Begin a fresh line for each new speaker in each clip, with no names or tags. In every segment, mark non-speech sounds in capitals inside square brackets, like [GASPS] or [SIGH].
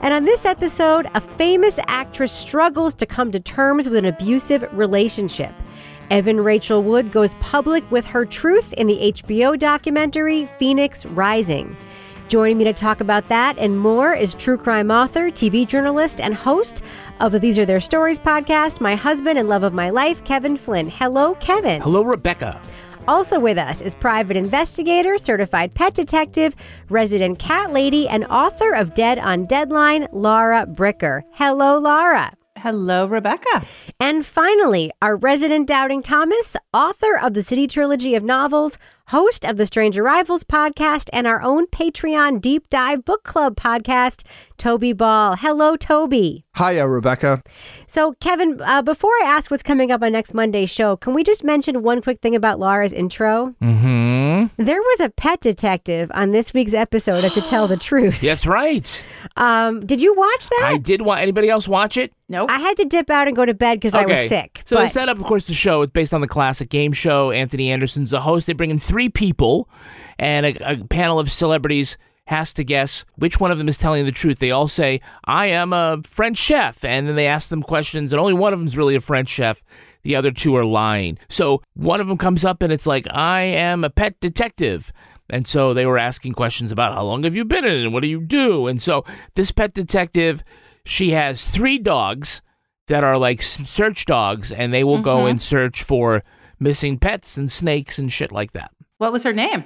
And on this episode, a famous actress struggles to come to terms with an abusive relationship. Evan Rachel Wood goes public with her truth in the HBO documentary Phoenix Rising. Joining me to talk about that and more is true crime author, TV journalist, and host of the These Are Their Stories podcast, my husband and love of my life, Kevin Flynn. Hello, Kevin.
Hello, Rebecca.
Also with us is private investigator, certified pet detective, resident cat lady, and author of Dead on Deadline, Laura Bricker. Hello, Laura.
Hello, Rebecca.
And finally, our resident Doubting Thomas, author of the City Trilogy of novels, host of the Strange Arrivals podcast, and our own Patreon Deep Dive Book Club podcast, Toby Ball. Hello, Toby.
Hiya, Rebecca.
So, Kevin, uh, before I ask what's coming up on next Monday's show, can we just mention one quick thing about Laura's intro?
Mm-hmm.
There was a pet detective on this week's episode of To Tell the [GASPS] Truth.
That's right.
Um, did you watch that?
I did want anybody else watch it?
Nope.
I had to dip out and go to bed because I was sick.
So the
set
up, of course, the show It's based on the classic game show. Anthony Anderson's the host. They bring in three people, and a, a panel of celebrities has to guess which one of them is telling the truth. They all say, "I am a French chef," and then they ask them questions, and only one of them is really a French chef. The other two are lying. So one of them comes up, and it's like, "I am a pet detective." And so they were asking questions about how long have you been in it and what do you do? And so this pet detective, she has three dogs that are like search dogs, and they will go mm-hmm. and search for missing pets and snakes and shit like that.
What was her name?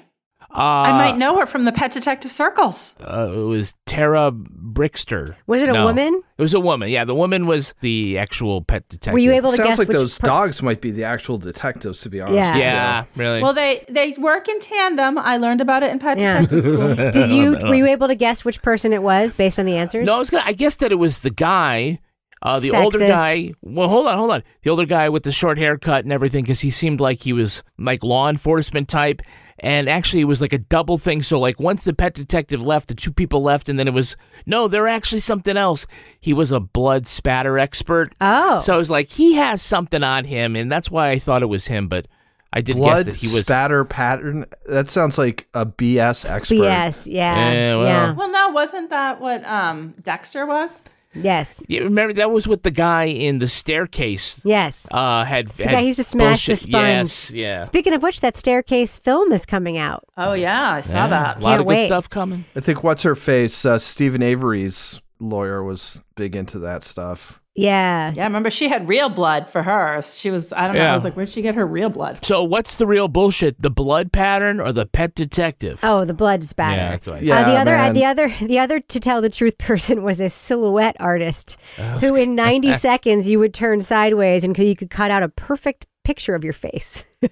Uh,
I might know her from the pet detective circles.
Uh, it was Tara Brickster.
Was it a
No,
woman?
It was a woman. Yeah, the woman was the actual pet detective.
Were you able to
Sounds
guess
like those
per-
dogs might be the actual detectives, to be honest.
Yeah.
with you.
Yeah, really.
Well, they they work in tandem. I learned about it in pet
Yeah.
detective school. [LAUGHS]
Did you were you able to guess which person it was based on the answers?
no, I was gonna. I guess that it was the guy. Uh, the older guy. Well, hold on, hold on. The older guy with the short haircut and everything, because he seemed like he was like law enforcement type. And actually, it was like a double thing. So, like, once the pet detective left, the two people left, and then it was no, they're actually something else. He was a blood spatter expert.
Oh.
So I was like, he has something on him, and that's why I thought it was him. But I did guess that he was.
spatter pattern. That sounds like a BS expert.
BS. Yeah.
Yeah, well.
yeah.
well, no, wasn't that what um, Dexter was?
Yes.
Yeah, remember that was with the guy in the staircase.
Yes.
Uh, had,
The
had
guy who used to smash the
bullshit-
sponge.
Yes, yeah.
Speaking of which, that staircase film is coming out.
Oh yeah, I saw
Yeah,
that.
A lot
Can't
of
wait.
good stuff coming.
I think what's her face? Uh, Steven Avery's lawyer was big into that stuff.
Yeah.
Yeah, remember she had real blood for her. She was I don't know.
Yeah.
I was like, where'd she get her real blood?
So, what's the real bullshit? The blood pattern or the pet detective?
Oh, the blood spatter.
Yeah, that's right.
Yeah,
uh, the other, uh, the other, the other, to tell the truth, [LAUGHS] person was a silhouette artist who, in ninety [LAUGHS] seconds, you would turn sideways and you could cut out a perfect picture of your face. [LAUGHS]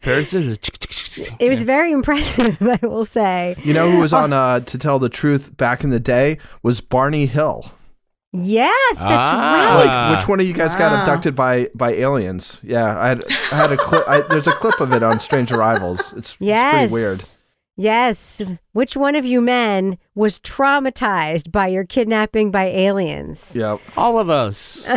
Pair.
It was very impressive, I will say.
You know who was on uh, To Tell the Truth back in the day was Barney Hill.
Yes, that's
Ah.
right.
Like, which one of you guys got abducted by by aliens? Yeah, I had I had a clip. There's a clip of it on Strange Arrivals. It's,
yes.
it's pretty weird.
Yes. Which one of you men was traumatized by your kidnapping by aliens?
Yep.
All of us. [LAUGHS]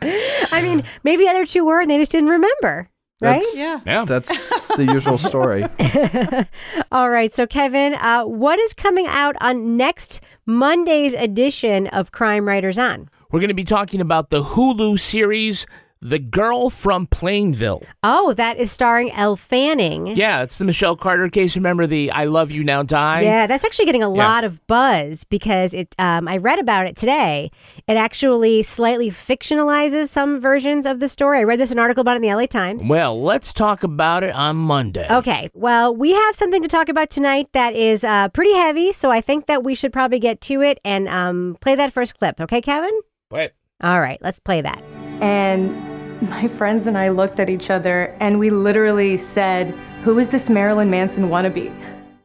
I mean, maybe the other two were and they just didn't remember. Right?
That's,
Yeah.
Yeah.
That's [LAUGHS] the usual story. [LAUGHS]
All right. So, Kevin, uh, what is coming out on next Monday's edition of Crime Writers On?
We're going to be talking about the Hulu series The Girl from Plainville.
Oh, that is starring Elle Fanning.
Yeah, it's the Michelle Carter case. Remember the I Love You Now Die?
Yeah, that's actually getting a
Yeah.
lot of buzz because it. Um, I read about it today. It actually slightly fictionalizes some versions of the story. I read this in an article about it in the LA Times.
Well, let's talk about it on Monday.
Okay, well, we have something to talk about tonight that is uh, pretty heavy, so I think that we should probably get to it and um, play that first clip. Okay, Kevin?
Wait.
All right, let's play that.
And my friends and I looked at each other and we literally said, Who is this Marilyn Manson wannabe?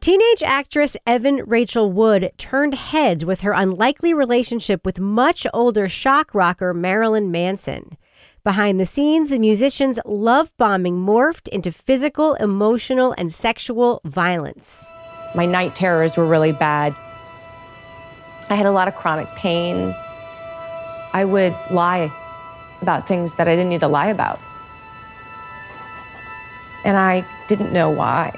Teenage actress Evan Rachel Wood turned heads with her unlikely relationship with much older shock rocker Marilyn Manson. Behind the scenes, the musician's love bombing morphed into physical, emotional, and sexual violence.
My night terrors were really bad. I had a lot of chronic pain. I would lie about things that I didn't need to lie about. And I didn't know why.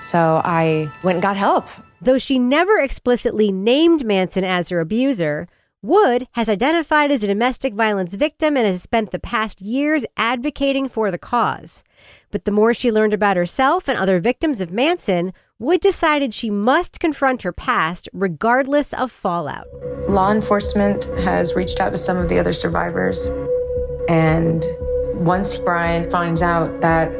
So I went and got help.
Though she never explicitly named Manson as her abuser, Wood has identified as a domestic violence victim and has spent the past years advocating for the cause. But the more she learned about herself and other victims of Manson, Wood decided she must confront her past regardless of fallout.
Law enforcement has reached out to some of the other survivors. And once Brian finds out that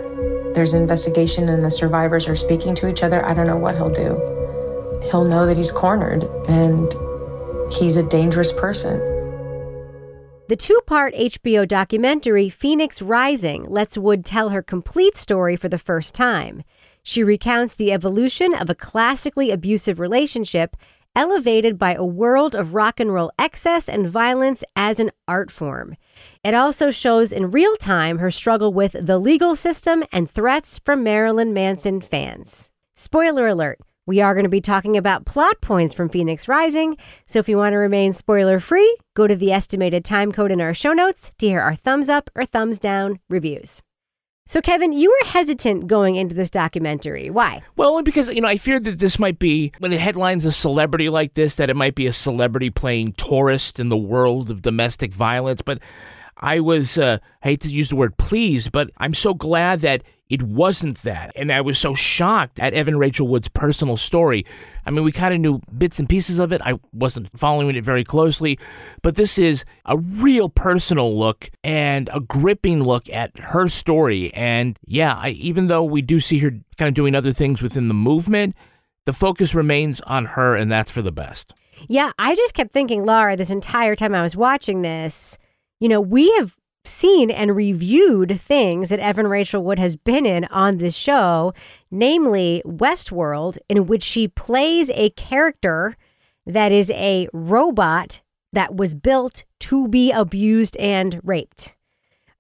there's an investigation and the survivors are speaking to each other, I don't know what he'll do. He'll know that he's cornered and he's a dangerous person.
The two part HBO documentary Phoenix Rising lets Wood tell her complete story for the first time. She recounts the evolution of a classically abusive relationship elevated by a world of rock and roll excess and violence as an art form. It also shows in real time her struggle with the legal system and threats from Marilyn Manson fans. Spoiler alert. We are going to be talking about plot points from Phoenix Rising, so if you want to remain spoiler free, go to the estimated time code in our show notes to hear our thumbs up or thumbs down reviews. So, Kevin, you were hesitant going into this documentary. Why?
Well, because, you know, I feared that this might be, when it headlines a celebrity like this, that it might be a celebrity playing tourist in the world of domestic violence. But I was, uh, I hate to use the word pleased, but I'm so glad that it wasn't that. And I was so shocked at Evan Rachel Wood's personal story. I mean, we kind of knew bits and pieces of it. I wasn't following it very closely, but this is a real personal look and a gripping look at her story. And yeah, I, even though we do see her kind of doing other things within the movement, the focus remains on her, and that's for the best.
Yeah, I just kept thinking, Laura, this entire time I was watching this, you know, we have seen and reviewed things that Evan Rachel Wood has been in on this show, namely Westworld, in which she plays a character that is a robot that was built to be abused and raped.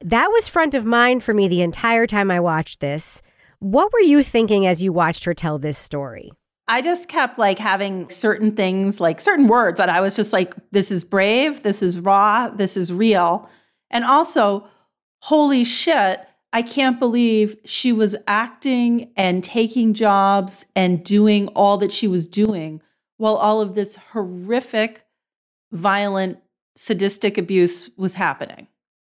That was front of mind for me the entire time I watched this. What were you thinking as you watched her tell this story?
I just kept like having certain things, like certain words that I was just like, this is brave, this is raw, this is real. And also, holy shit, I can't believe she was acting and taking jobs and doing all that she was doing while all of this horrific, violent, sadistic abuse was happening.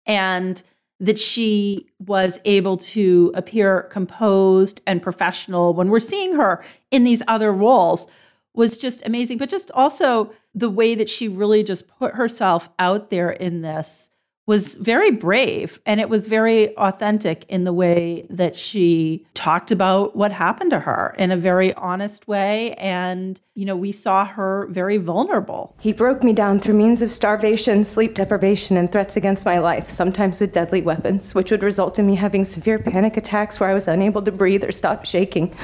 And that she was able to appear composed and professional when we're seeing her in these other roles was just amazing. But just also the way that she really just put herself out there in this was very brave and it was very authentic in the way that she talked about what happened to her in a very honest way and you know we saw her very vulnerable
He broke me down through means of starvation, sleep deprivation, and threats against my life, sometimes with deadly weapons, which would result in me having severe panic attacks where I was unable to breathe or stop shaking.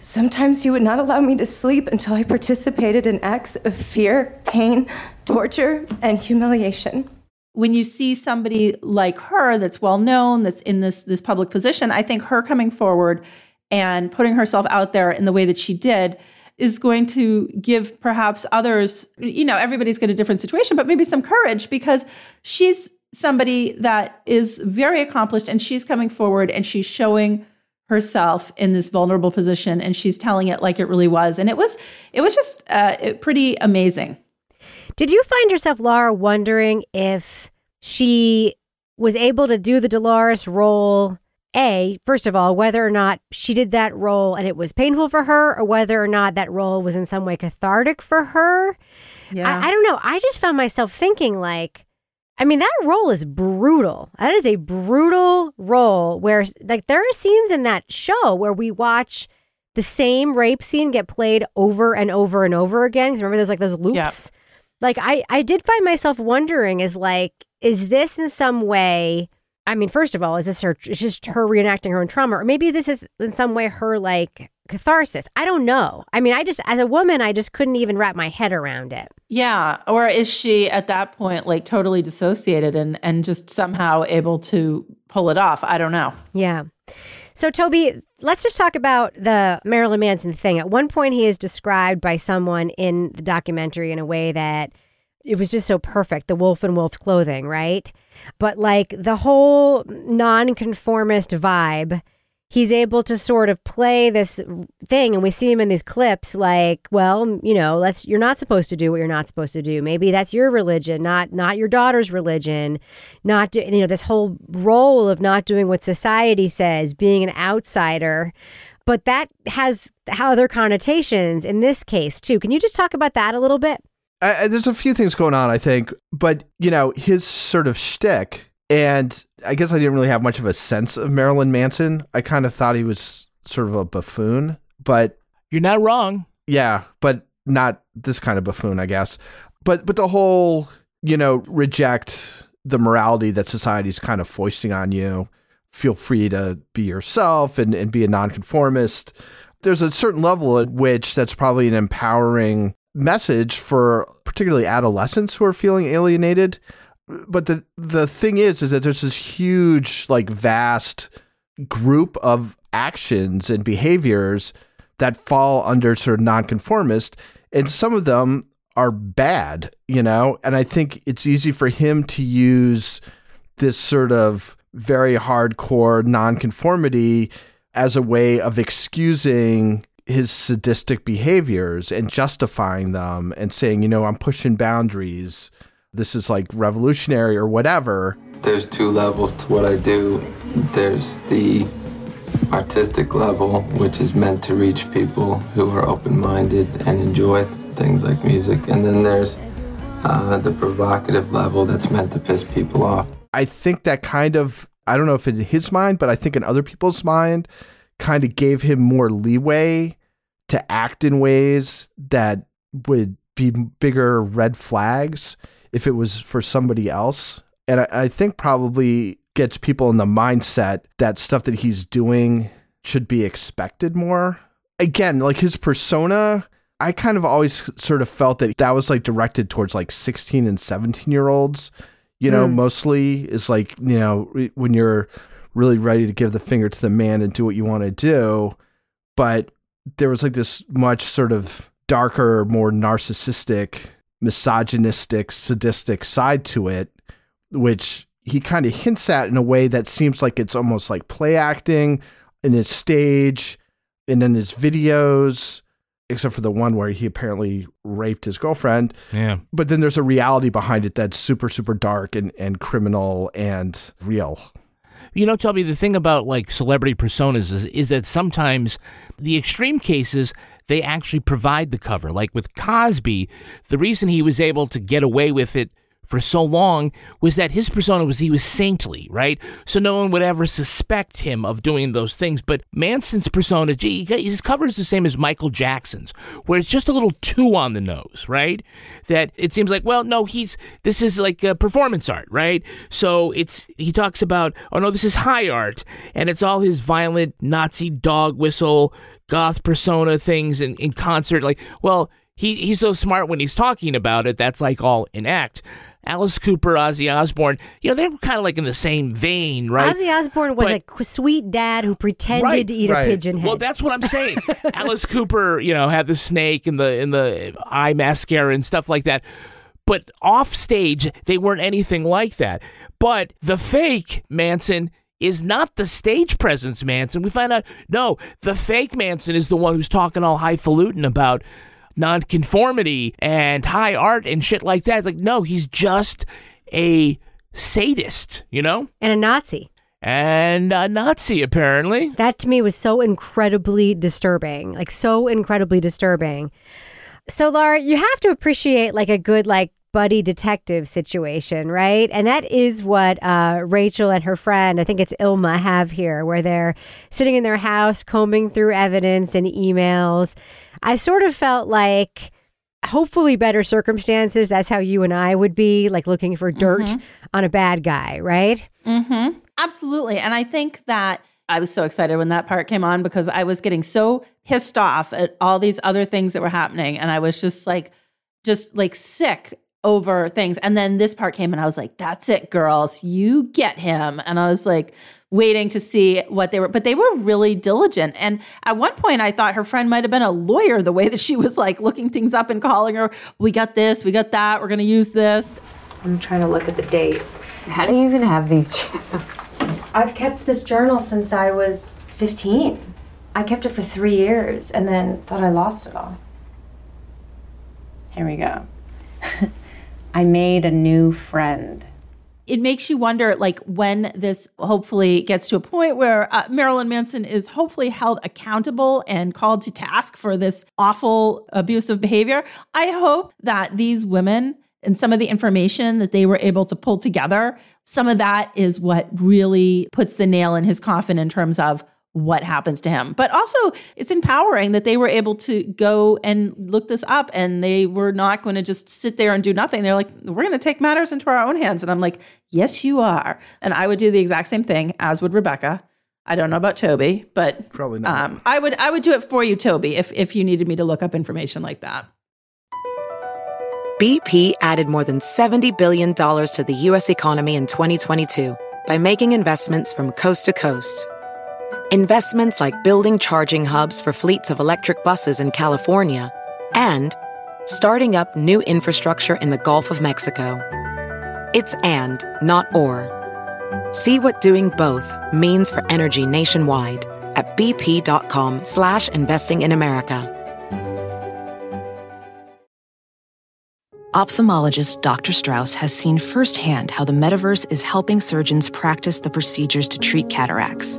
Sometimes he would not allow me to sleep until I participated in acts of fear, pain, torture, and humiliation.
When you see somebody like her that's well known, that's in this this public position, I think her coming forward and putting herself out there in the way that she did is going to give perhaps others, you know, everybody's got a different situation, but maybe some courage because she's somebody that is very accomplished and she's coming forward and she's showing herself in this vulnerable position and she's telling it like it really was. And it was it was just uh, pretty amazing
did you find yourself laura wondering if she was able to do the dolores role a first of all whether or not she did that role and it was painful for her or whether or not that role was in some way cathartic for her
yeah
I, I don't know i just found myself thinking like I mean, that role is brutal. That is a brutal role where, like, there are scenes in that show where we watch the same rape scene get played over and over and over again. Remember, there's like those loops.
Yep.
Like, I, I did find myself wondering, is like, is this in some way? I mean, first of all, is this her? Is just her reenacting her own trauma, or maybe this is in some way her like catharsis. I don't know. I mean, I just, as a woman, I just couldn't even wrap my head around it.
Yeah. Or is she at that point like totally dissociated and, and just somehow able to pull it off? I don't know.
Yeah. So, Toby, let's just talk about the Marilyn Manson thing. At one point, he is described by someone in the documentary in a way that it was just so perfect the wolf in wolf's clothing, right? But like the whole nonconformist vibe he's able to sort of play this thing and we see him in these clips like well you know let's you're not supposed to do what you're not supposed to do. Maybe that's your religion not not your daughter's religion not do, you know this whole role of not doing what society says being an outsider. But that has other connotations in this case too. Can you just talk about that a little bit?
There's a few things going on i think. But you know his sort of shtick and I guess I didn't really have much of a sense of Marilyn Manson. I kind of thought he was sort of a buffoon, but
you're not wrong.
Yeah, but not this kind of buffoon, I guess. But but the whole, you know, reject the morality that society's kind of foisting on you. Feel free to be yourself and, and be a nonconformist. There's a certain level at which that's probably an empowering message for particularly adolescents who are feeling alienated but the the thing is is that there's this huge like vast group of actions and behaviors that fall under sort of nonconformist and some of them are bad you know? And i think it's easy for him to use this sort of very hardcore nonconformity as a way of excusing his sadistic behaviors and justifying them and saying you know i'm pushing boundaries this is like revolutionary or whatever.
There's two levels to what I do. There's the artistic level, which is meant to reach people who are open minded and enjoy things like music. And then there's uh, the provocative level that's meant to piss people off.
I think that kind of, I don't know if in his mind, but I think in other people's mind, kind of gave him more leeway to act in ways that would be bigger red flags if it was for somebody else. And I, I think probably gets people in the mindset that stuff that he's doing should be expected more. Again, like his persona, I kind of always sort of felt that that was like directed towards like 16 and 17 year olds, you know, mm. mostly is like, you know, when you're really ready to give the finger to the man and do what you want to do. But there was like this much sort of darker, more narcissistic misogynistic, sadistic side to it, which he kind of hints at in a way that seems like it's almost like play acting in his stage and in his videos, except for the one where he apparently raped his girlfriend.
Yeah.
But then there's a reality behind it that's super, super dark and, and criminal and real.
You know, Toby, the thing about like celebrity personas is, is that sometimes the extreme cases they actually provide the cover. Like with Cosby, the reason he was able to get away with it for so long was that his persona was he was saintly, right? So no one would ever suspect him of doing those things. But Manson's persona, gee, his cover is the same as Michael Jackson's, where it's just a little too on the nose, right? That it seems like, well, no, he's this is like a performance art, right? So it's he talks about, oh no, this is high art, and it's all his violent Nazi dog whistle goth persona things in, in concert. Like, well, he, he's so smart when he's talking about it. That's like all in act. Alice Cooper, Ozzy Osbourne, you know, they were kind of like in the same vein, right?
Ozzy Osbourne was
But-
a sweet dad who pretended
Right,
to eat
right.
a pigeon head.
Well, that's what I'm saying. [LAUGHS] Alice Cooper, you know, had the snake and the in the eye mascara and stuff like that. But off stage, they weren't anything like that. But the fake Manson is not the stage presence Manson. We find out no, the fake Manson is the one who's talking all highfalutin about nonconformity and high art and shit like that. It's like no, he's just a sadist, you know,
and a Nazi.
and a Nazi apparently.
That to me was so incredibly disturbing, like so incredibly disturbing. So, Laura, you have to appreciate like a good like buddy detective situation, right? And that is what uh, Rachel and her friend, I think it's Illma, have here, where they're sitting in their house combing through evidence and emails. I sort of felt like. Hopefully, better circumstances. That's how you and I would be, like looking for dirt on a bad guy, right?
Mm-hmm. Absolutely. And I think that I was so excited when that part came on because I was getting so pissed off at all these other things that were happening. And I was just like, just like sick over things. And then this part came and I was like, that's it, girls. You get him. And I was like, waiting to see what they were, but they were really diligent. And at one point, I thought her friend might have been a lawyer the way that she was like looking things up and calling her, we got this, we got that, we're going to use this.
I'm trying to look at the date. How do you even have these journals? I've kept this journal since I was 15. I kept it for three years and then thought I lost it all.
Here we go. [LAUGHS] I made a new friend.
it makes you wonder like when this hopefully gets to a point where uh, Marilyn Manson is hopefully held accountable and called to task for this awful abusive behavior. I hope that these women and some of the information that they were able to pull together, some of that is what really puts the nail in his coffin in terms of what happens to him. But also, it's empowering that they were able to go and look this up and they were not going to just sit there and do nothing. They're like, we're going to take matters into our own hands. And I'm like, yes, you are. And I would do the exact same thing, as would Rebecca. I don't know about Toby, but
Probably not.
um, I would I would do it for you, Toby, if if you needed me to look up information like that.
BP added more than $70 billion to the U.S. economy in 2022 by making investments from coast to coast. Investments like building charging hubs for fleets of electric buses in California and starting up new infrastructure in the Gulf of Mexico. It's and, not or. See what doing both means for energy nationwide at bp.com slash investing in America.
Ophthalmologist Dr. Strauss has seen firsthand how the metaverse is helping surgeons practice the procedures to treat cataracts.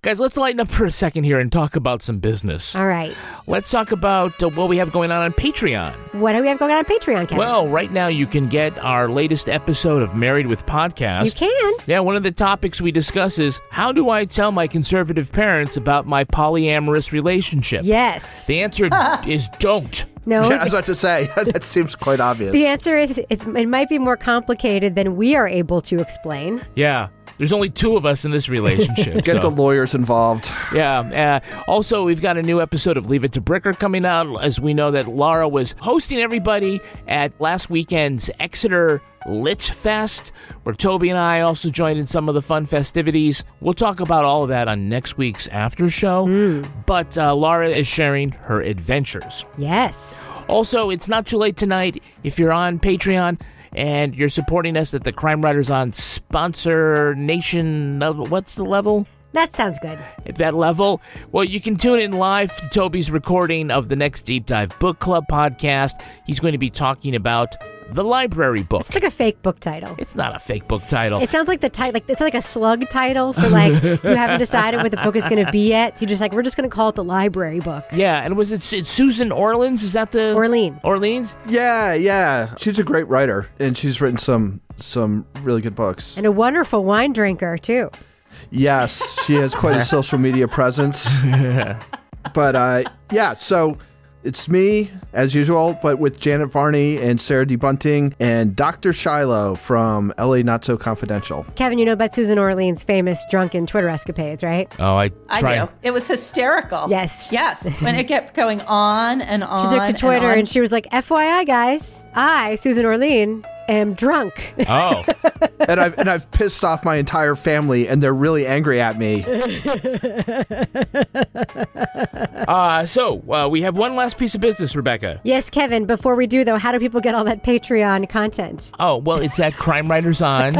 Guys, let's lighten up for a second here and talk about some business.
All right.
Let's talk about uh, what we have going on on Patreon.
What do we have going on on Patreon, Kevin?
Well, right now you can get our latest episode of Married with Podcast.
you can.
Yeah, one of the topics we discuss is how do I tell my conservative parents about my polyamorous relationship?
Yes.
The answer [LAUGHS] is don't.
No.
Yeah, I was about to say [LAUGHS] that seems quite obvious.
The answer is it's, it might be more complicated than we are able to explain.
Yeah, there's only two of us in this relationship. [LAUGHS]
Get
so-
the lawyers involved.
Yeah. Uh, also, we've got a new episode of Leave It to Bricker coming out, as we know that Laura was hosting everybody at last weekend's Exeter Lit Fest, where Toby and I also joined in some of the fun festivities. We'll talk about all of that on next week's after show. But uh, Laura is sharing her adventures.
Yes.
Also, it's not too late tonight if you're on Patreon and you're supporting us at the Crime Writers on sponsor nation. level- What's the level?
That sounds good.
At that level, well, you can tune in live to Toby's recording of the next Deep Dive Book Club podcast. He's going to be talking about the library book.
It's like a fake book title.
It's not a fake book title.
It sounds like the title, like it's like a slug title for like you haven't decided what the book is going to be yet. So you're just like, we're just going to call it the library book.
yeah, and was it it's Susan Orleans? Is that the
Orlean?
Orleans?
Yeah, yeah. She's a great writer, and she's written some some really good books.
And a wonderful wine drinker too.
Yes, she has quite a [LAUGHS] social media presence. [LAUGHS] but uh, yeah, so it's me as usual, but with Janet Varney and Sarah D. Bunting and Dr. Shiloh from LA Not So Confidential.
Kevin, you know about Susan Orlean's famous drunken Twitter escapades, right?
Oh, I
I do. It was hysterical.
Yes.
Yes. [LAUGHS] When it kept going on and on.
She took to Twitter
on.
and, she was like, FYI, guys, I, Susan Orlean, am drunk.
Oh. [LAUGHS] [LAUGHS]
and I've and I've pissed off my entire family, and they're really angry at me. [LAUGHS]
Uh, so uh, we have one last piece of business, Rebecca.
yes, Kevin, before we do, though, how do people get all that Patreon content?
Oh well, it's at Crime Writers On.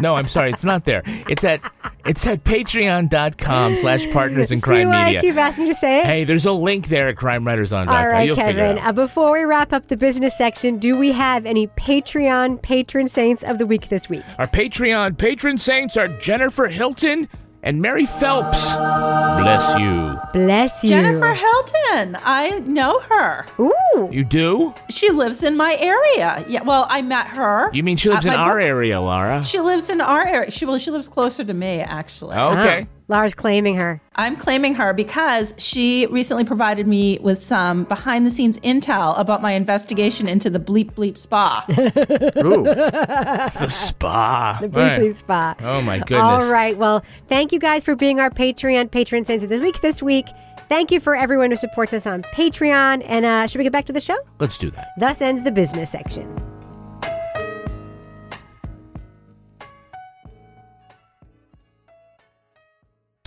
no, I'm sorry, it's not there. It's at it's at patreon.com slash partners in [LAUGHS] crime
See why
media.
I keep asking you to say it?
Hey, there's a link there at crimewriterson.com.
All right,
You'll figure
Kevin.
it out.
Uh, before we wrap up the business section, do we have any Patreon patron saints of the week this week?
Our Patreon patron saints are Jennifer Hilton and Mary Phelps. Bless you.
Bless you.
Jennifer Hilton. I know her.
Ooh.
You do?
She lives in my area. Yeah. Well, I met her.
You mean she lives in our
book-
area, Laura?
She lives in our area. She well, she lives closer to me actually.
Okay.
Lara's claiming her.
I'm claiming her because she recently provided me with some behind the scenes intel about my investigation into the Bleep Bleep Spa. [LAUGHS]
The spa.
The
Right.
Bleep Bleep Spa.
Oh my goodness.
All right. Well, thank you guys for being our Patreon patron saints of the week this week. Thank you for everyone who supports us on Patreon. And uh, should we get back to the show?
Let's do that.
Thus ends the business section.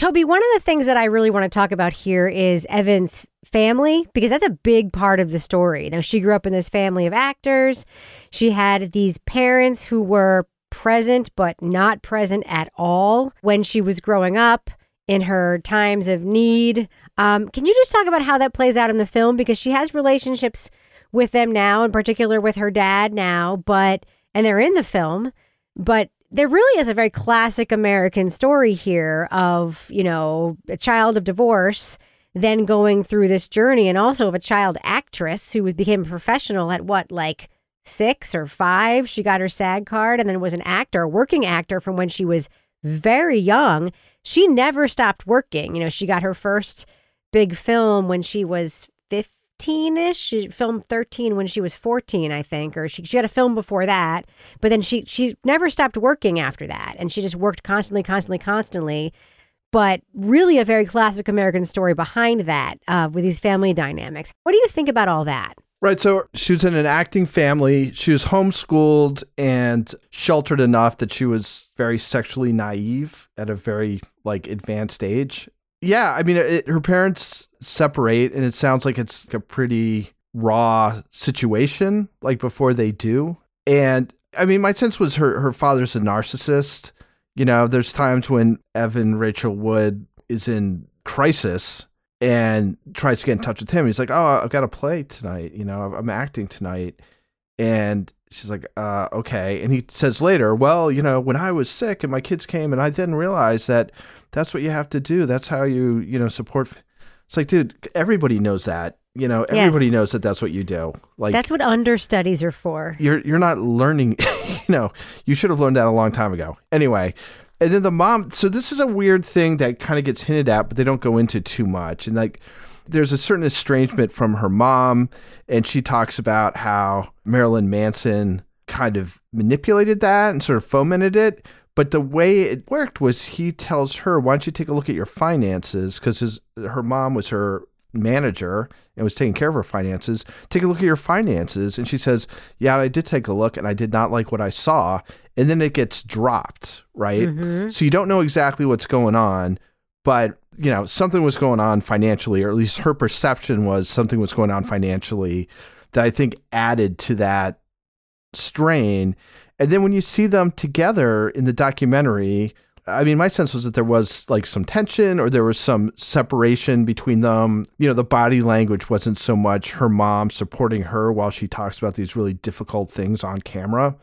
Toby, one of the things that I really want to talk about here is Evan's family because that's a big part of the story. Now, she grew up in this family of actors. She had these parents who were present but not present at all when she was growing up in her times of need. Um, can you just talk about how that plays out in the film? Because she has relationships with them now, in particular with her dad now, but and they're in the film, but there really is a very classic American story here of, you know, a child of divorce then going through this journey and also of a child actress who became a professional at what, like six or five? She got her SAG card and then was an actor, a working actor from when she was very young. She never stopped working. You know, she got her first big film when she was 15 ish. She filmed 13 when she was 14, I think, or she, she had a film before that. But then she, she never stopped working after that. And she just worked constantly, constantly, constantly. But really, a very classic American story behind that uh, with these family dynamics. What do you think about all that?
Right. So she was in an acting family. She was homeschooled and sheltered enough that she was very sexually naive at a very like advanced age. Yeah. I mean, it, her parents separate, and it sounds like it's a pretty raw situation, like before they do. And I mean, my sense was her her father's a narcissist. You know, there's times when Evan Rachel Wood is in crisis and tries to get in touch with him. He's like, "Oh, I've got to play tonight. You know, I'm acting tonight." And she's like, uh, "Okay." And he says later, "Well, you know, when I was sick and my kids came, and I didn't realize that that's what you have to do. That's how you, you know, support." It's like, dude, everybody knows that. You know,
Yes.
everybody knows that that's what you do. Like,
That's what understudies are for.
you're you're not learning [LAUGHS] you know you should have learned that a long time ago anyway and then the mom so this is a weird thing that kind of gets hinted at but they don't go into too much and like there's a certain estrangement from her mom and she talks about how marilyn manson kind of manipulated that and sort of fomented it but the way it worked was he tells her why don't you take a look at your finances because his her mom was her manager and was taking care of her finances. Take a look at your finances. And she says, Yeah, I did take a look and I did not like what I saw. And then it gets dropped, right?
Mhm.
So you don't know exactly what's going on, but you know, something was going on financially, or at least her perception was something was going on financially that I think added to that strain. And then when you see them together in the documentary, I mean, my sense was that there was like some tension or there was some separation between them. You know, the body language wasn't so much her mom supporting her while she talks about these really difficult things on camera.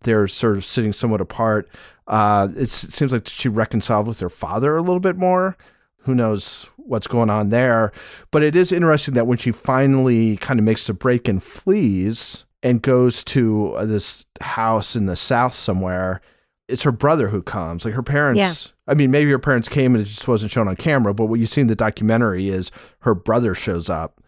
They're sort of sitting somewhat apart. Uh, it seems like she reconciled with her father a little bit more. Who knows what's going on there? But it is interesting that when she finally kind of makes the break and flees and goes to uh, this house in the south somewhere, it's her brother who comes. Like her parents, yeah. I mean, maybe her parents came and it just wasn't shown on camera, but what you see in the documentary is her brother shows up.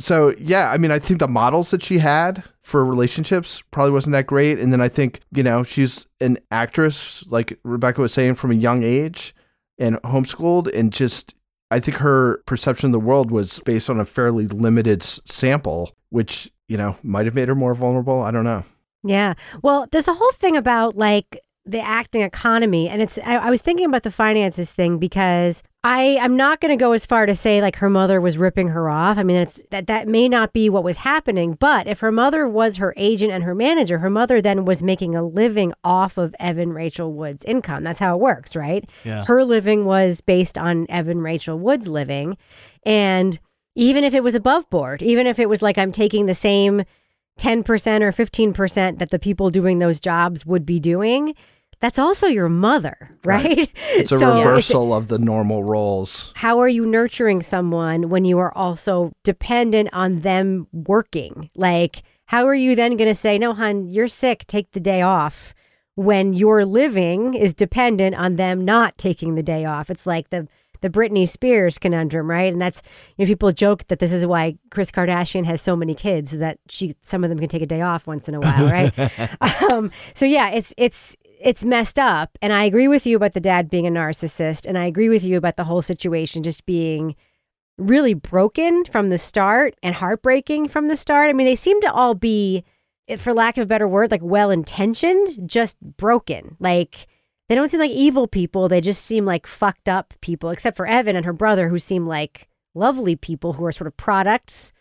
So, yeah, I mean, I think the models that she had for relationships probably wasn't that great. And then I think, you know, she's an actress, like Rebecca was saying, from a young age and homeschooled. And just, I think her perception of the world was based on a fairly limited sample, which, you know, might have made her more vulnerable. I don't know.
Yeah. Well, there's a whole thing about like the acting economy and it's I, I, was thinking about the finances thing because i i'm not going to go as far to say like her mother was ripping her off. I mean it's that that may not be what was happening but if her mother was her agent and her manager her mother then was making a living off of evan rachel wood's income. That's how it works right?
Yeah.
her living was based on evan rachel wood's living and even if it was above board even if it was like i'm taking the same 10% or 15% that the people doing those jobs would be doing that's also your mother, right? right.
It's a [LAUGHS] so reversal it's, of the normal roles.
How are you nurturing someone when you are also dependent on them working? Like, how are you then going to say, no, hon, you're sick, take the day off when your living is dependent on them not taking the day off? It's like the the Britney Spears conundrum, right? And that's you know people joke that this is why Kris Kardashian has so many kids, so that she some of them can take a day off once in a while, right? [LAUGHS] um, so yeah, it's it's it's messed up. And I agree with you about the dad being a narcissist. And I agree with you about the whole situation just being really broken from the start and heartbreaking from the start. I mean, they seem to all be, for lack of a better word, like well intentioned, just broken. Like, they don't seem like evil people. They just seem like fucked up people, except for Evan and her brother, who seem like lovely people who are sort of products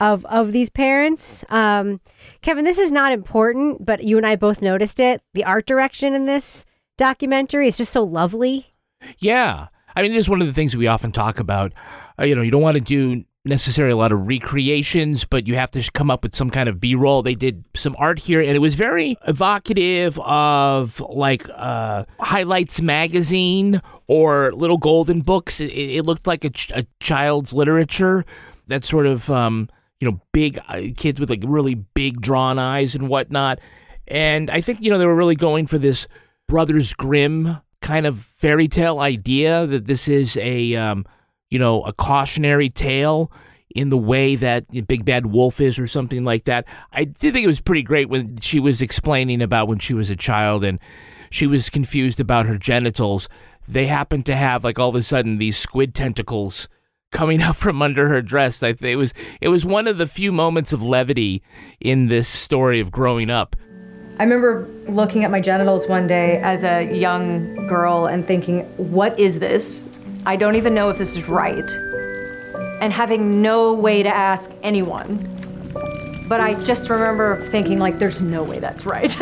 of of these parents. Um, Kevin, this is not important, but you and I both noticed it. The art direction in this documentary is just so lovely.
Yeah, I mean, it is one of the things we often talk about. Uh, you know, you don't want to do necessarily a lot of recreations, but you have to come up with some kind of B roll. They did some art here, and it was very evocative of like uh, Highlights magazine or Little Golden Books. It, it looked like a, ch- a, child's literature. That sort of um, you know, big uh, kids with like really big drawn eyes and whatnot. And I think, you know, they were really going for this Brothers Grimm kind of fairy tale idea that this is a, um, you know, a cautionary tale in the way that Big Bad Wolf is or something like that. I did think it was pretty great when she was explaining about when she was a child and she was confused about her genitals. They happened to have like all of a sudden these squid tentacles coming [LAUGHS] out from under her dress. I think it was it was one of the few moments of levity in this story of growing up.
I remember looking at my genitals one day as a young girl and thinking, "What is this? I don't even know if this is right." And having no way to ask anyone. But I just remember thinking like there's no way that's right. [LAUGHS]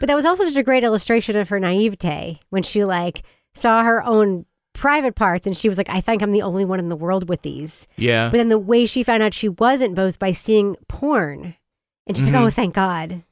but that was also such a great illustration of her naivete when she like saw her own private parts and she was like i think i'm the only one in the world with these.
Yeah.
But then the way she found out she wasn't was by seeing porn. And she's mm-hmm. like oh thank god.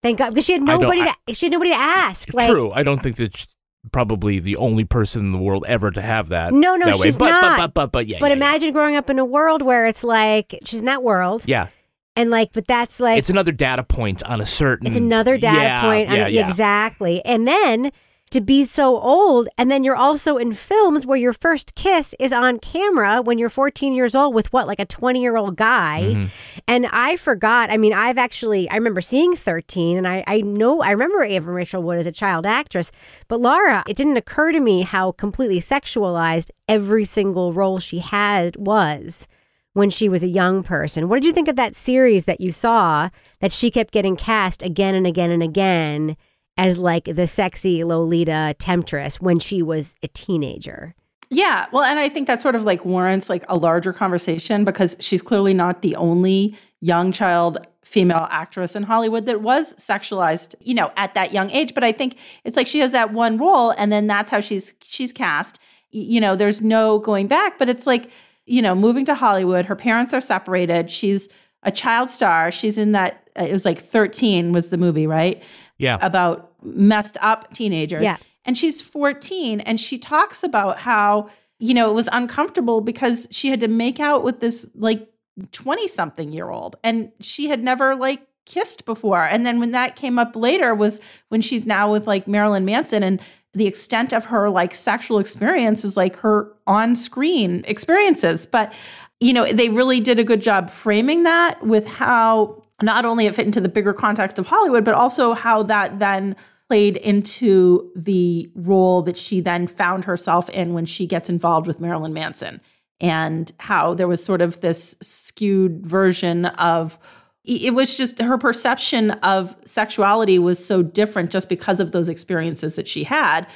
Thank god. Because she had nobody I to she had nobody to ask
like, true. I don't think that probably the only person in the world ever to have that
no no
that
she's.
But,
not.
but, but, but, but, yeah
but
yeah,
imagine
yeah.
growing up in a world where it's like she's in that world.
Yeah.
And like but that's like
it's another data point on a certain
it's another data
yeah,
point
yeah,
yeah. exactly. And then to be so old. And then you're also in films where your first kiss is on camera when you're 14 years old with what, like a 20 year old guy. Mm-hmm. And I forgot. I mean, I've actually, I remember seeing 13 and I, I know, I remember Evan Rachel Wood as a child actress. But Laura, it didn't occur to me how completely sexualized every single role she had was when she was a young person. What did you think of that series that you saw that she kept getting cast again and again and again? As like the sexy Lolita temptress when she was a teenager.
Yeah, well, and I think that sort of like warrants like a larger conversation because she's clearly not the only young child female actress in Hollywood that was sexualized, you know, at that young age. But I think it's like she has that one role and then that's how she's she's cast. You know, there's no going back, but it's like, you know, moving to Hollywood, her parents are separated. She's a child star. She's in that uh, it was like 13 was the movie, right?
Yeah.
About messed up teenagers.
Yeah.
And she's 14 and she talks about how, you know, it was uncomfortable because she had to make out with this like 20 something year old and she had never like kissed before. And then when that came up later was when she's now with like Marilyn Manson and the extent of her like sexual experience is like her on screen experiences. But, you know, they really did a good job framing that with how not only it fit into the bigger context of Hollywood, but also how that then played into the role that she then found herself in when she gets involved with Marilyn Manson and how there was sort of this skewed version of it was just her perception of sexuality was so different just because of those experiences that she had.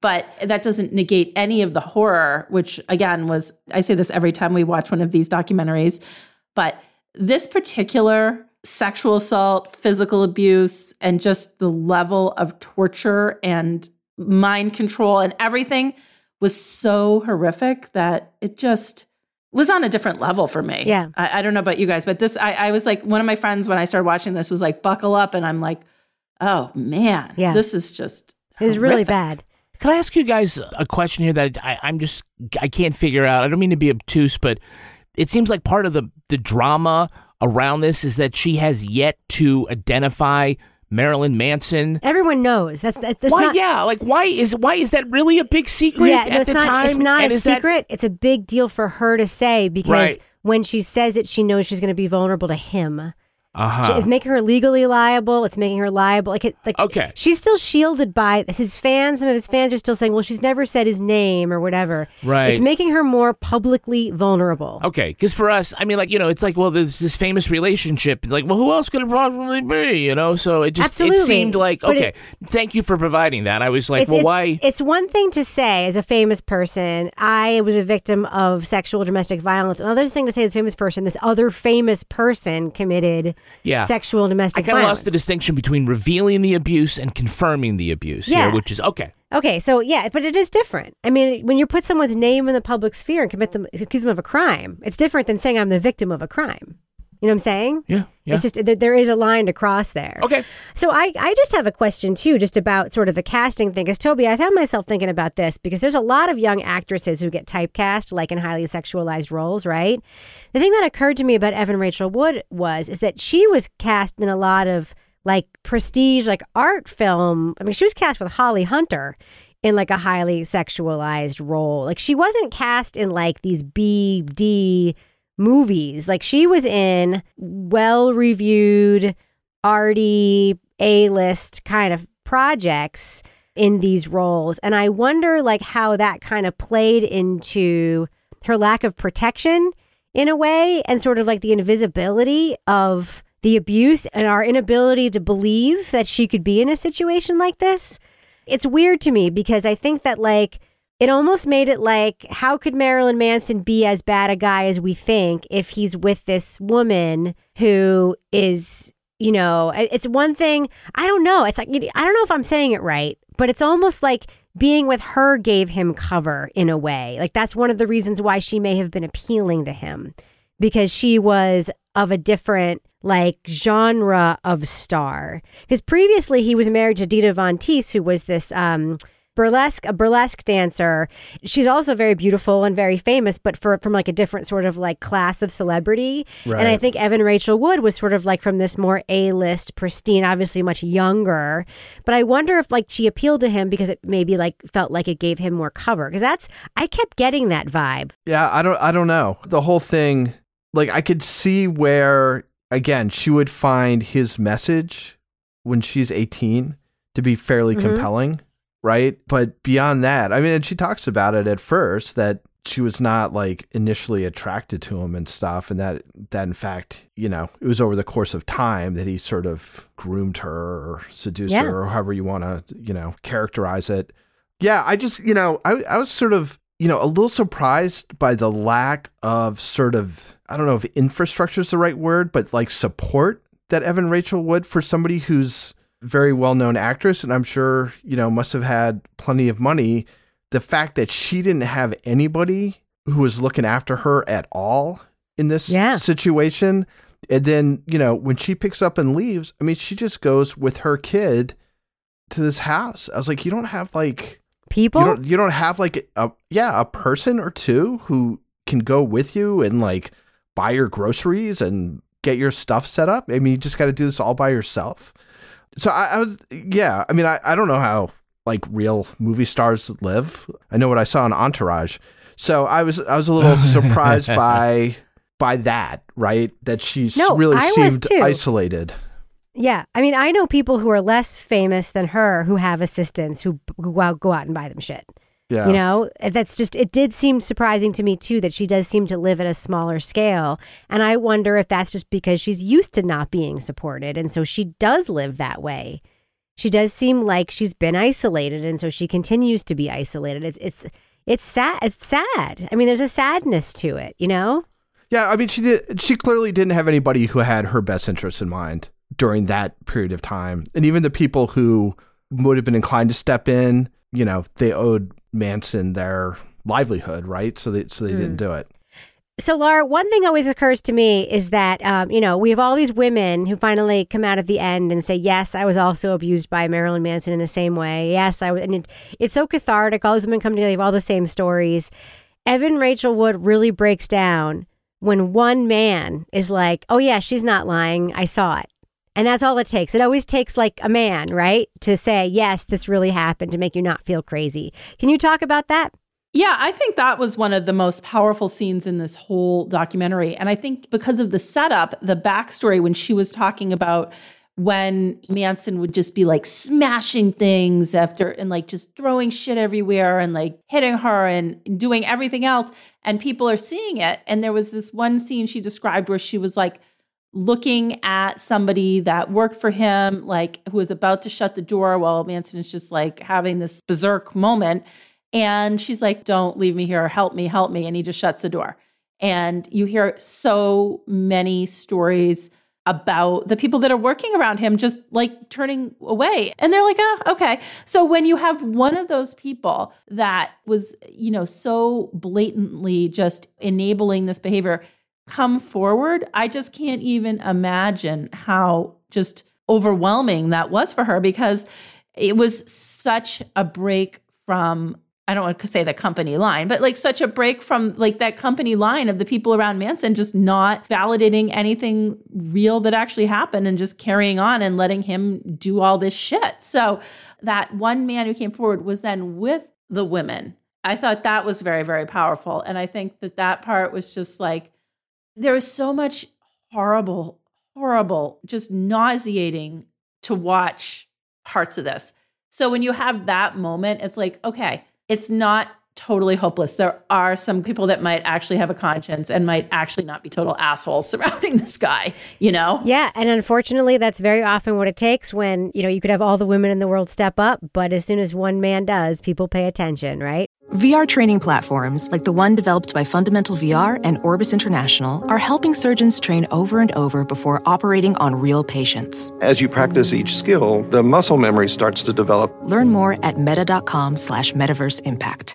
But that doesn't negate any of the horror which again was i say this every time we watch one of these documentaries but this particular sexual assault physical abuse and just the level of torture and mind control and everything was so horrific that it just was on a different level for me.
Yeah.
I, I don't know about you guys, but this, I, I, was like, one of my friends when I started watching this was like, buckle up. And I'm like, oh man,
Yeah.
this is just.
It was really bad.
Can I ask you guys a question here that I, I'm just I can't figure out? I don't mean to be obtuse, but it seems like part of the the drama around this is that she has yet to identify Marilyn Manson.
Everyone knows that's that's, that's
why?
not.
yeah, like why is why is that really a big secret
yeah,
at
no, it's
the
not.
time?
It's not
And
a
is that-
secret. It's a big deal for her to say because
Right.
when she says it, she knows she's going to be vulnerable to him.
Uh-huh.
It's making her legally liable. It's making her liable. Like, it, like
Okay.
she's still shielded by his fans. Some of his fans are still saying, "Well, she's never said his name or whatever."
Right.
It's making her more publicly vulnerable.
Okay, because for us, I mean, like you know, it's like well, there's this famous relationship. It's like, well, who else could it possibly be? You know, so it just
Absolutely.
it seemed like okay.
it-
thank you for providing that. I was like,
it's,
well,
it's-
why?
It's one thing to say, as a famous person, I was a victim of sexual domestic violence. Another thing to say, as a famous person, this other famous person committed
Yeah.
sexual
I
domestic I
kind of lost the distinction between revealing the abuse and confirming the abuse.
Yeah.
here, which is okay.
Okay, so yeah, but it is different. I mean, when you put someone's name in the public sphere and commit them, accuse them of a crime, it's different than saying I'm the victim of a crime. You know what I'm saying?
Yeah, yeah.
It's just there, there is a line to cross there.
Okay.
So I, I just have a question too, just about sort of the casting thing. Because Toby, I found myself thinking about this because there's a lot of young actresses who get typecast like in highly sexualized roles, right? The thing that occurred to me about Evan Rachel Wood was is that she was cast in a lot of like prestige, like art film. I mean, she was cast with Holly Hunter in like a highly sexualized role. Like she wasn't cast in like these B D movies. Like she was in well reviewed, arty, A list kind of projects in these roles. And I wonder like how that kind of played into her lack of protection in a way and sort of like the invisibility of the abuse and our inability to believe that she could be in a situation like this. It's weird to me because I think that like it almost made it like how could Marilyn Manson be as bad a guy as we think if he's with this woman who is you know it's one thing I don't know it's like I don't know if I'm saying it right but it's almost like being with her gave him cover in a way like that's one of the reasons why she may have been appealing to him because she was of a different like genre of star. Because previously he was married to Dita Von Teese, who was this um, burlesque a burlesque dancer. She's also very beautiful and very famous, but for from like a different sort of like class of celebrity. And I think Evan Rachel Wood was sort of like from this more A list, pristine, obviously much younger. But I wonder if like she appealed to him because it maybe like felt like it gave him more cover. Because that's I kept getting that vibe.
Yeah, I don't I don't know. The whole thing like I could see where again she would find his message when she's 18 to be fairly
Mhm.
compelling, right? But beyond that, I mean and she talks about it at first that she was not like initially attracted to him and stuff and that that in fact, you know, it was over the course of time that he sort of groomed her or seduced
Yeah.
her or however you want to, you know, characterize it. Yeah, I just, you know, I, I was sort of, you know, a little surprised by the lack of sort of, I don't know if infrastructure is the right word, but like support that Evan Rachel Wood for somebody who's very well known actress and I'm sure, you know, must have had plenty of money. The fact that she didn't have anybody who was looking after her at all in this
Yeah.
situation. And then, you know, when she picks up and leaves, I mean, she just goes with her kid to this house. I was like, you don't have like
people.
You don't you don't have like a yeah, a person or two who can go with you and like buy your groceries and get your stuff set up. I mean, you just got to do this all by yourself. So I, I was yeah, I mean, I, I don't know how like real movie stars live. I know what I saw in Entourage. So I was I was a little [LAUGHS] surprised by by that, right? That she's
No,
really
I was
seemed
too.
isolated.
Yeah, I mean, I know people who are less famous than her who have assistants who, who go out and buy them shit.
Yeah.
You know, that's just, it did seem surprising to me too that she does seem to live at a smaller scale. And I wonder if that's just because she's used to not being supported. And so she does live that way. She does seem like she's been isolated. And so she continues to be isolated. It's, it's, it's sad. It's sad. I mean, there's a sadness to it, you know?
Yeah, I mean, she did. She clearly didn't have anybody who had her best interests in mind during that period of time, and even the people who would have been inclined to step in, you know, they owed Manson their livelihood, right? So they so they didn't do it.
So, Laura, one thing always occurs to me is that, um, you know, we have all these women who finally come out at the end and say, yes, I was also abused by Marilyn Manson in the same way. Yes, I was. And it, it's so cathartic. All these women come together, they have all the same stories. Evan Rachel Wood really breaks down when one man is like, oh, yeah, she's not lying. I saw it. And that's all it takes. It always takes like a man, right? To say, yes, this really happened to make you not feel crazy. Can you talk about that?
Yeah, I think that was one of the most powerful scenes in this whole documentary. And I think because of the setup, the backstory, when she was talking about when Manson would just be like smashing things after and like just throwing shit everywhere and like hitting her and doing everything else. And people are seeing it. And there was this one scene she described where she was like, looking at somebody that worked for him, like who was about to shut the door while Manson is just like having this berserk moment. And she's like, Don't leave me here. Help me, help me. And he just shuts the door. And you hear so many stories about the people that are working around him just like turning away. And they're like, ah, okay. So when you have one of those people that was, you know, so blatantly just enabling this behavior come forward, I just can't even imagine how just overwhelming that was for her because it was such a break from I don't want to say the company line, but like such a break from like that company line of the people around Manson just not validating anything real that actually happened and just carrying on and letting him do all this shit. So that one man who came forward was then with the women. I thought that was very, very powerful. And I think that that part was just like, there is so much horrible, horrible, just nauseating to watch parts of this. So when you have that moment, it's like, okay, it's not totally hopeless. There are some people that might actually have a conscience and might actually not be total assholes [LAUGHS] surrounding this guy, you know?
Yeah, and unfortunately, that's very often what it takes when, you know, you could have all the women in the world step up, but as soon as one man does, people pay attention, right?
VR training platforms, like the one developed by Fundamental VR and Orbis International, are helping surgeons train over and over before operating on real patients.
As you practice each skill, the muscle memory starts to develop.
Learn more at meta.com slash metaverse impact.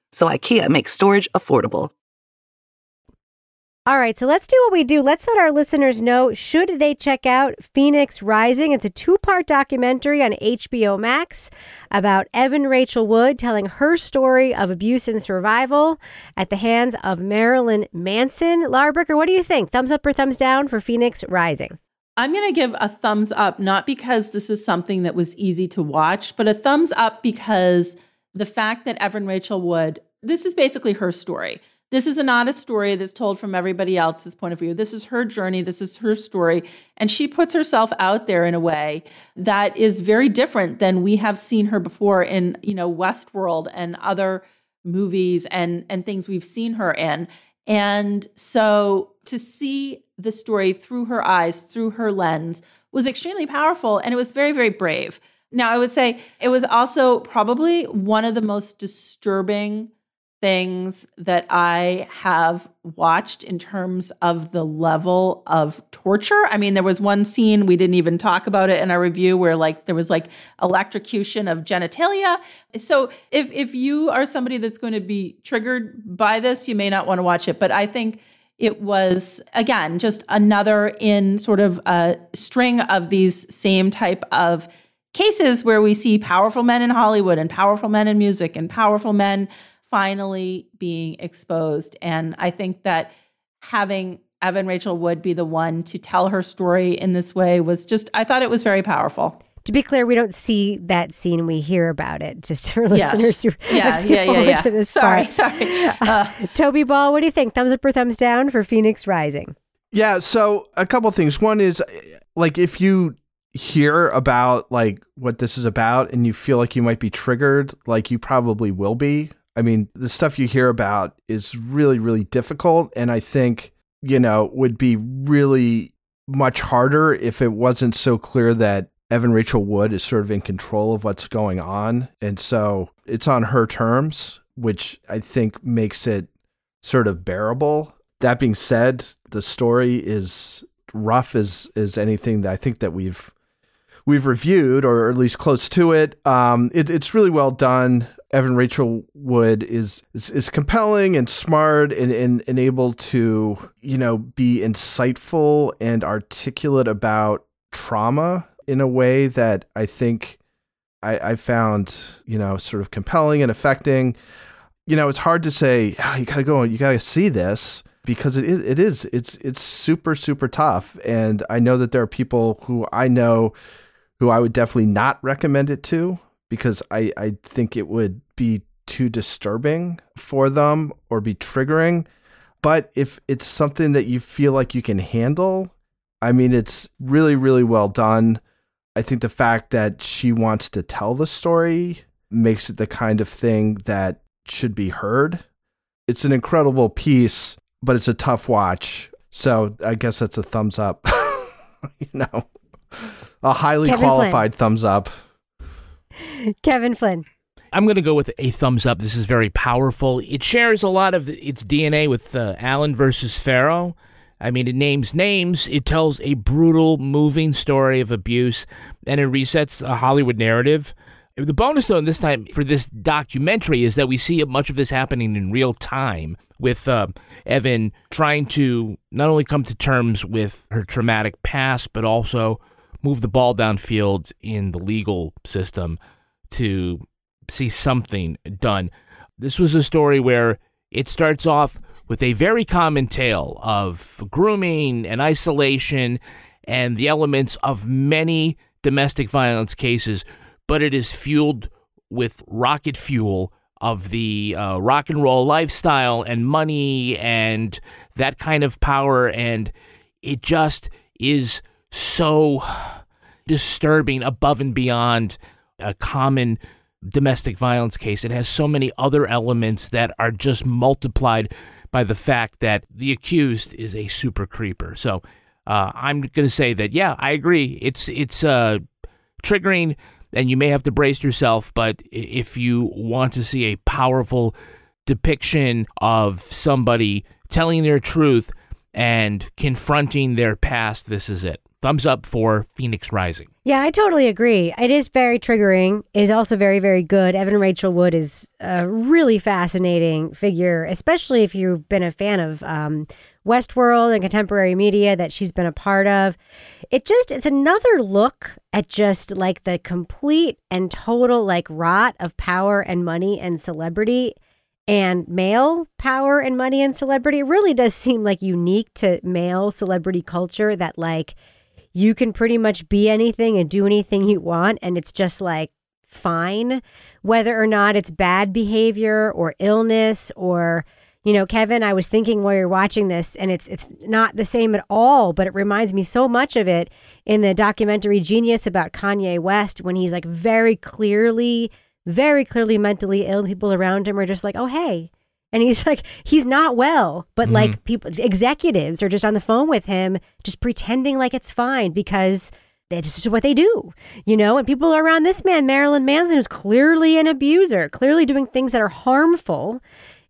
so IKEA makes storage affordable.
All right, so let's do what we do. Let's let our listeners know should they check out Phoenix Rising. It's a two part documentary on HBO Max about Evan Rachel Wood telling her story of abuse and survival at the hands of Marilyn Manson. Lara Bricker, what do you think? Thumbs up or thumbs down for Phoenix Rising?
I'm going to give a thumbs up, not because this is something that was easy to watch, but a thumbs up because the fact that Evan Rachel Wood, this is basically her story. This is not a story that's told from everybody else's point of view. This is her journey. This is her story. And she puts herself out there in a way that is very different than we have seen her before in, you know, Westworld and other movies and, and things we've seen her in. And so to see the story through her eyes, through her lens, was extremely powerful. And it was very, very brave. Now, I would say it was also probably one of the most disturbing things that I have watched in terms of the level of torture. I mean, there was one scene we didn't even talk about it in our review where like there was like electrocution of genitalia. So if if you are somebody that's going to be triggered by this, you may not want to watch it, but I think it was again just another in sort of a string of these same type of cases where we see powerful men in Hollywood and powerful men in music and powerful men finally being exposed. And I think that having Evan Rachel Wood be the one to tell her story in this way was just, I thought it was very powerful.
To be clear, we don't see that scene; we hear about it. Just for
Yes.
listeners who
Yeah, yeah, yeah, yeah.
to this
Sorry,
part.
sorry. [LAUGHS] Uh,
Toby Ball, what do you think? Thumbs up or thumbs down for Phoenix Rising?
Yeah, so a couple things. One is like if you hear about like what this is about and you feel like you might be triggered, like you probably will be. I mean, the stuff you hear about is really really difficult and I think, you know, would be really much harder if it wasn't so clear that Evan Rachel Wood is sort of in control of what's going on. And so it's on her terms, which I think makes it sort of bearable. That being said, the story is rough as as anything that I think that we've we've reviewed or at least close to it. Um, it it's really well done. Evan Rachel Wood is, is is compelling and smart and, and and able to you know be insightful and articulate about trauma in a way that I think I, I found you know sort of compelling and affecting. You know, it's hard to say "Ah, you gotta go, you gotta see this because it is it is it's it's super super tough, and I know that there are people who I know who I would definitely not recommend it to because I, I think it would be too disturbing for them or be triggering. But if it's something that you feel like you can handle, I mean, it's really, really well done. I think the fact that she wants to tell the story makes it the kind of thing that should be heard. It's an incredible piece, but it's a tough watch. So I guess that's a thumbs up. [LAUGHS] you know, a highly
Kevin Flynn.
qualified thumbs up.
Kevin Flynn.
I'm going to go with a thumbs up. This is very powerful. It shares a lot of its DNA with uh, Allen versus Farrow. I mean, it names names. It tells a brutal, moving story of abuse, and it resets a Hollywood narrative. The bonus, though, this time for this documentary is that we see much of this happening in real time with uh, Evan trying to not only come to terms with her traumatic past, but also move the ball downfield in the legal system to see something done. This was a story where it starts off with a very common tale of grooming and isolation and the elements of many domestic violence cases, but it is fueled with rocket fuel of the uh, rock and roll lifestyle and money and that kind of power. And it just is so disturbing above and beyond a common domestic violence case. It has so many other elements that are just multiplied by the fact that the accused is a super creeper. So uh, I'm going to say that yeah, I agree. It's it's uh, triggering, and you may have to brace yourself. But if you want to see a powerful depiction of somebody telling their truth and confronting their past, this is it. thumbs up for Phoenix Rising.
Yeah, I totally agree. It is very triggering. It is also very, very good. Evan Rachel Wood is a really fascinating figure, especially if you've been a fan of um, Westworld and contemporary media that she's been a part of. It just, it's another look at just like the complete and total like rot of power and money and celebrity and male power and money and celebrity. It really does seem like unique to male celebrity culture that like, you can pretty much be anything and do anything you want and it's just like fine whether or not it's bad behavior or illness or you know Kevin I was thinking while you're watching this and it's it's not the same at all but it reminds me so much of it in the documentary Genius about Kanye West when he's like very clearly very clearly mentally ill people around him are just like oh hey. And he's [LAUGHS] like he's not well but
Mm-hmm.
like people executives are just on the phone with him just pretending like it's fine because that's just what they do you know? And people are around this man marilyn manson who's clearly an abuser clearly doing things that are harmful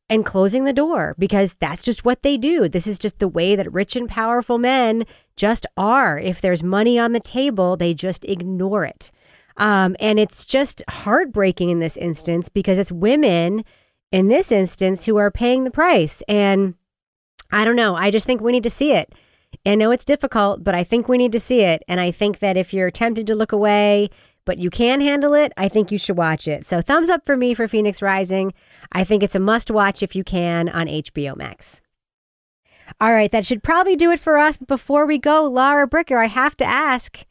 and closing the door because that's just what they do. This is just the way that rich and powerful men just are. If there's money on the table they just ignore it um, and it's just heartbreaking in this instance because it's women in this instance who are paying the price. And I don't know. I just think we need to see it. I know it's difficult, but I think we need to see it. And I think that if you're tempted to look away, but you can handle it, I think you should watch it. So thumbs up for me for Phoenix Rising. I think it's a must watch if you can on HBO Max. All right, that should probably do it for us. But before we go, Lara Bricker, I have to ask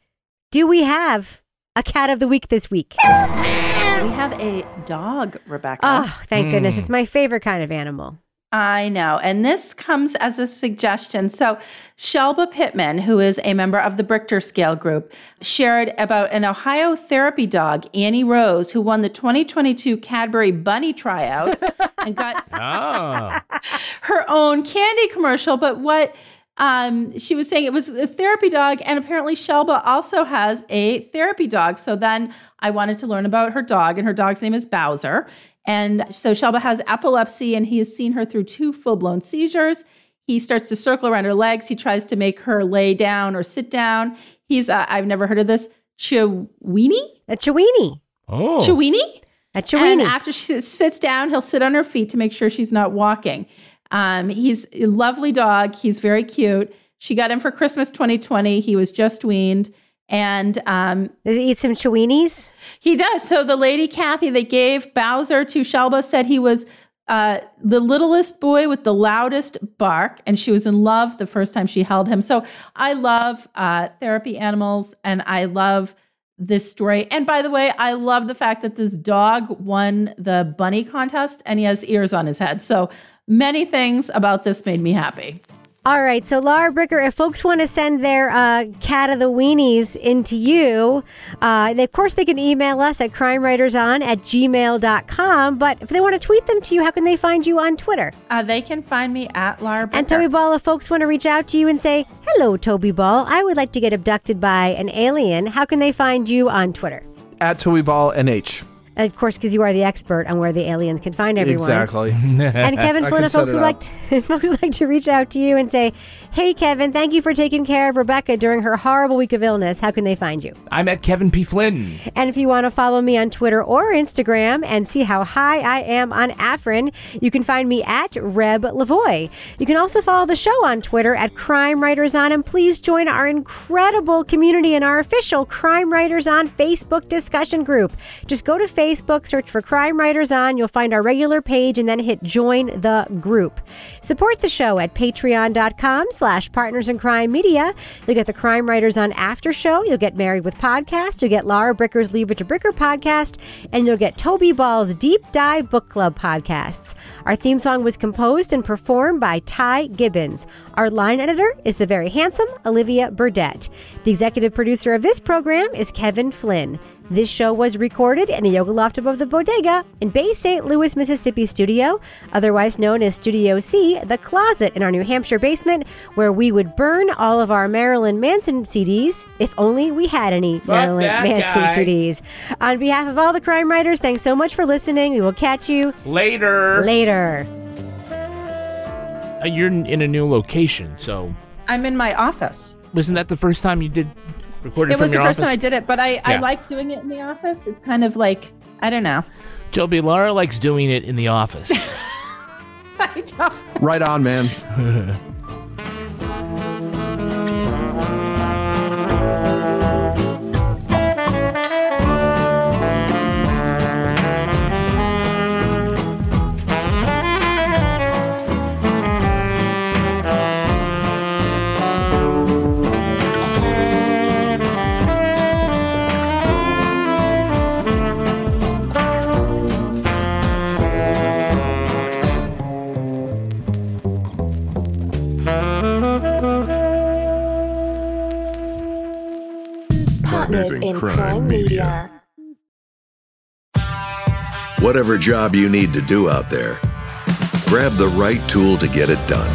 do we have a cat of the week this week?
We have a dog, Rebecca.
Oh, thank hmm. goodness. It's my favorite kind of animal.
I know. And this comes as a suggestion. So, Shelba Pittman, who is a member of the Brichter Scale Group, shared about an Ohio therapy dog, Annie Rose, who won the 2022 Cadbury Bunny tryouts and got
Oh. [LAUGHS]
her own candy commercial. But what um, she was saying, it was a therapy dog, and apparently Shelba also has a therapy dog. So then I wanted to learn about her dog, and her dog's name is Bowser. And so Shelba has epilepsy, and he has seen her through two full blown seizures. He starts to circle around her legs. He tries to make her lay down or sit down. He's, uh, I've never heard of this, Chiweenie?
A Chiweenie.
Oh.
Chiweenie?
A
And after she sits down, he'll sit on her feet to make sure she's not walking. Um, he's a lovely dog. He's very cute. She got him for Christmas 2020. He was just weaned. And um,
does he eat some Chiweenies?
He does. So the lady Kathy that gave Bowser to Shelba said he was uh, the littlest boy with the loudest bark, and she was in love the first time she held him. So I love uh, therapy animals, and I love this story. And by the way, I love the fact that this dog won the bunny contest, and he has ears on his head. So many things about this made me happy.
All right, so Lara Bricker, if folks want to send their uh, cat of the weenies into you, uh, they, of course they can email us at crimewriterson at gmail.com. But if they want to tweet them to you, how can they find you on Twitter?
Uh, they can find me at Lara Bricker.
And Toby Ball, if folks want to reach out to you and say, hello, Toby Ball, I would like to get abducted by an alien, how can they find you on Twitter?
At Toby Ball NH.
Of course, because you are the expert on where the aliens can find everyone.
Exactly.
And [LAUGHS] Kevin Flynn, folks would like to, if folks [LAUGHS] would like to reach out to you and say, "Hey, Kevin, thank you for taking care of Rebecca during her horrible week of illness," how can they find you?
I'm at Kevin P. Flynn.
And if you want to follow me on Twitter or Instagram and see how high I am on Afrin, you can find me at Reb Lavoie. You can also follow the show on Twitter at Crime Writers On, and please join our incredible community in our official Crime Writers On Facebook discussion group. Just go to Facebook, search for Crime Writers On. You'll find our regular page, and then hit join the group. Support the show at patreon.com slash partners in crime media. You'll get the Crime Writers on after show. You'll get Married with Podcast. You'll get Lara Bricker's Leave It to Bricker podcast. And you'll get Toby Ball's Deep Dive Book Club podcasts. Our theme song was composed and performed by Ty Gibbons. Our line editor is the very handsome Olivia Burdett. The executive producer of this program is Kevin Flynn. This show was recorded in the Yoga Loft above the Bodega in Bay St. Louis, Mississippi studio, otherwise known as Studio C, the closet in our New Hampshire basement, where we would burn all of our Marilyn Manson CDs if only we had any
Fuck
Marilyn Manson
guy.
CDs. On behalf of all the crime writers, thanks so much for listening. We will catch you
Later.
later.
Uh, you're in in a new location, so
I'm in my office.
wasn't that the first time you did recorded
It
from
was the
your
first
office?
time I did it, but I, I like doing it in the office. It's kind of like I don't know.
Joby, Laura likes doing it in the office. [LAUGHS]
I don't.
Right on, man. [LAUGHS]
Media.
Whatever job you need to do out there, grab the right tool to get it done.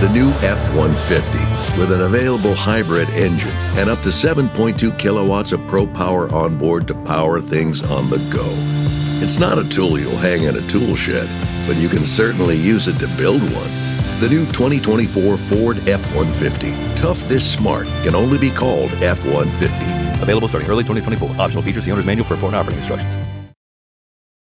The new F 150 with an available hybrid engine and up to 7.2 kilowatts of pro power on board to power things on the go. It's not a tool you'll hang in a tool shed, but you can certainly use it to build one. The new 2024 Ford F 150. Tough this smart can only be called F 150.
Available starting early 2024. Optional features, the owner's manual for important operating instructions.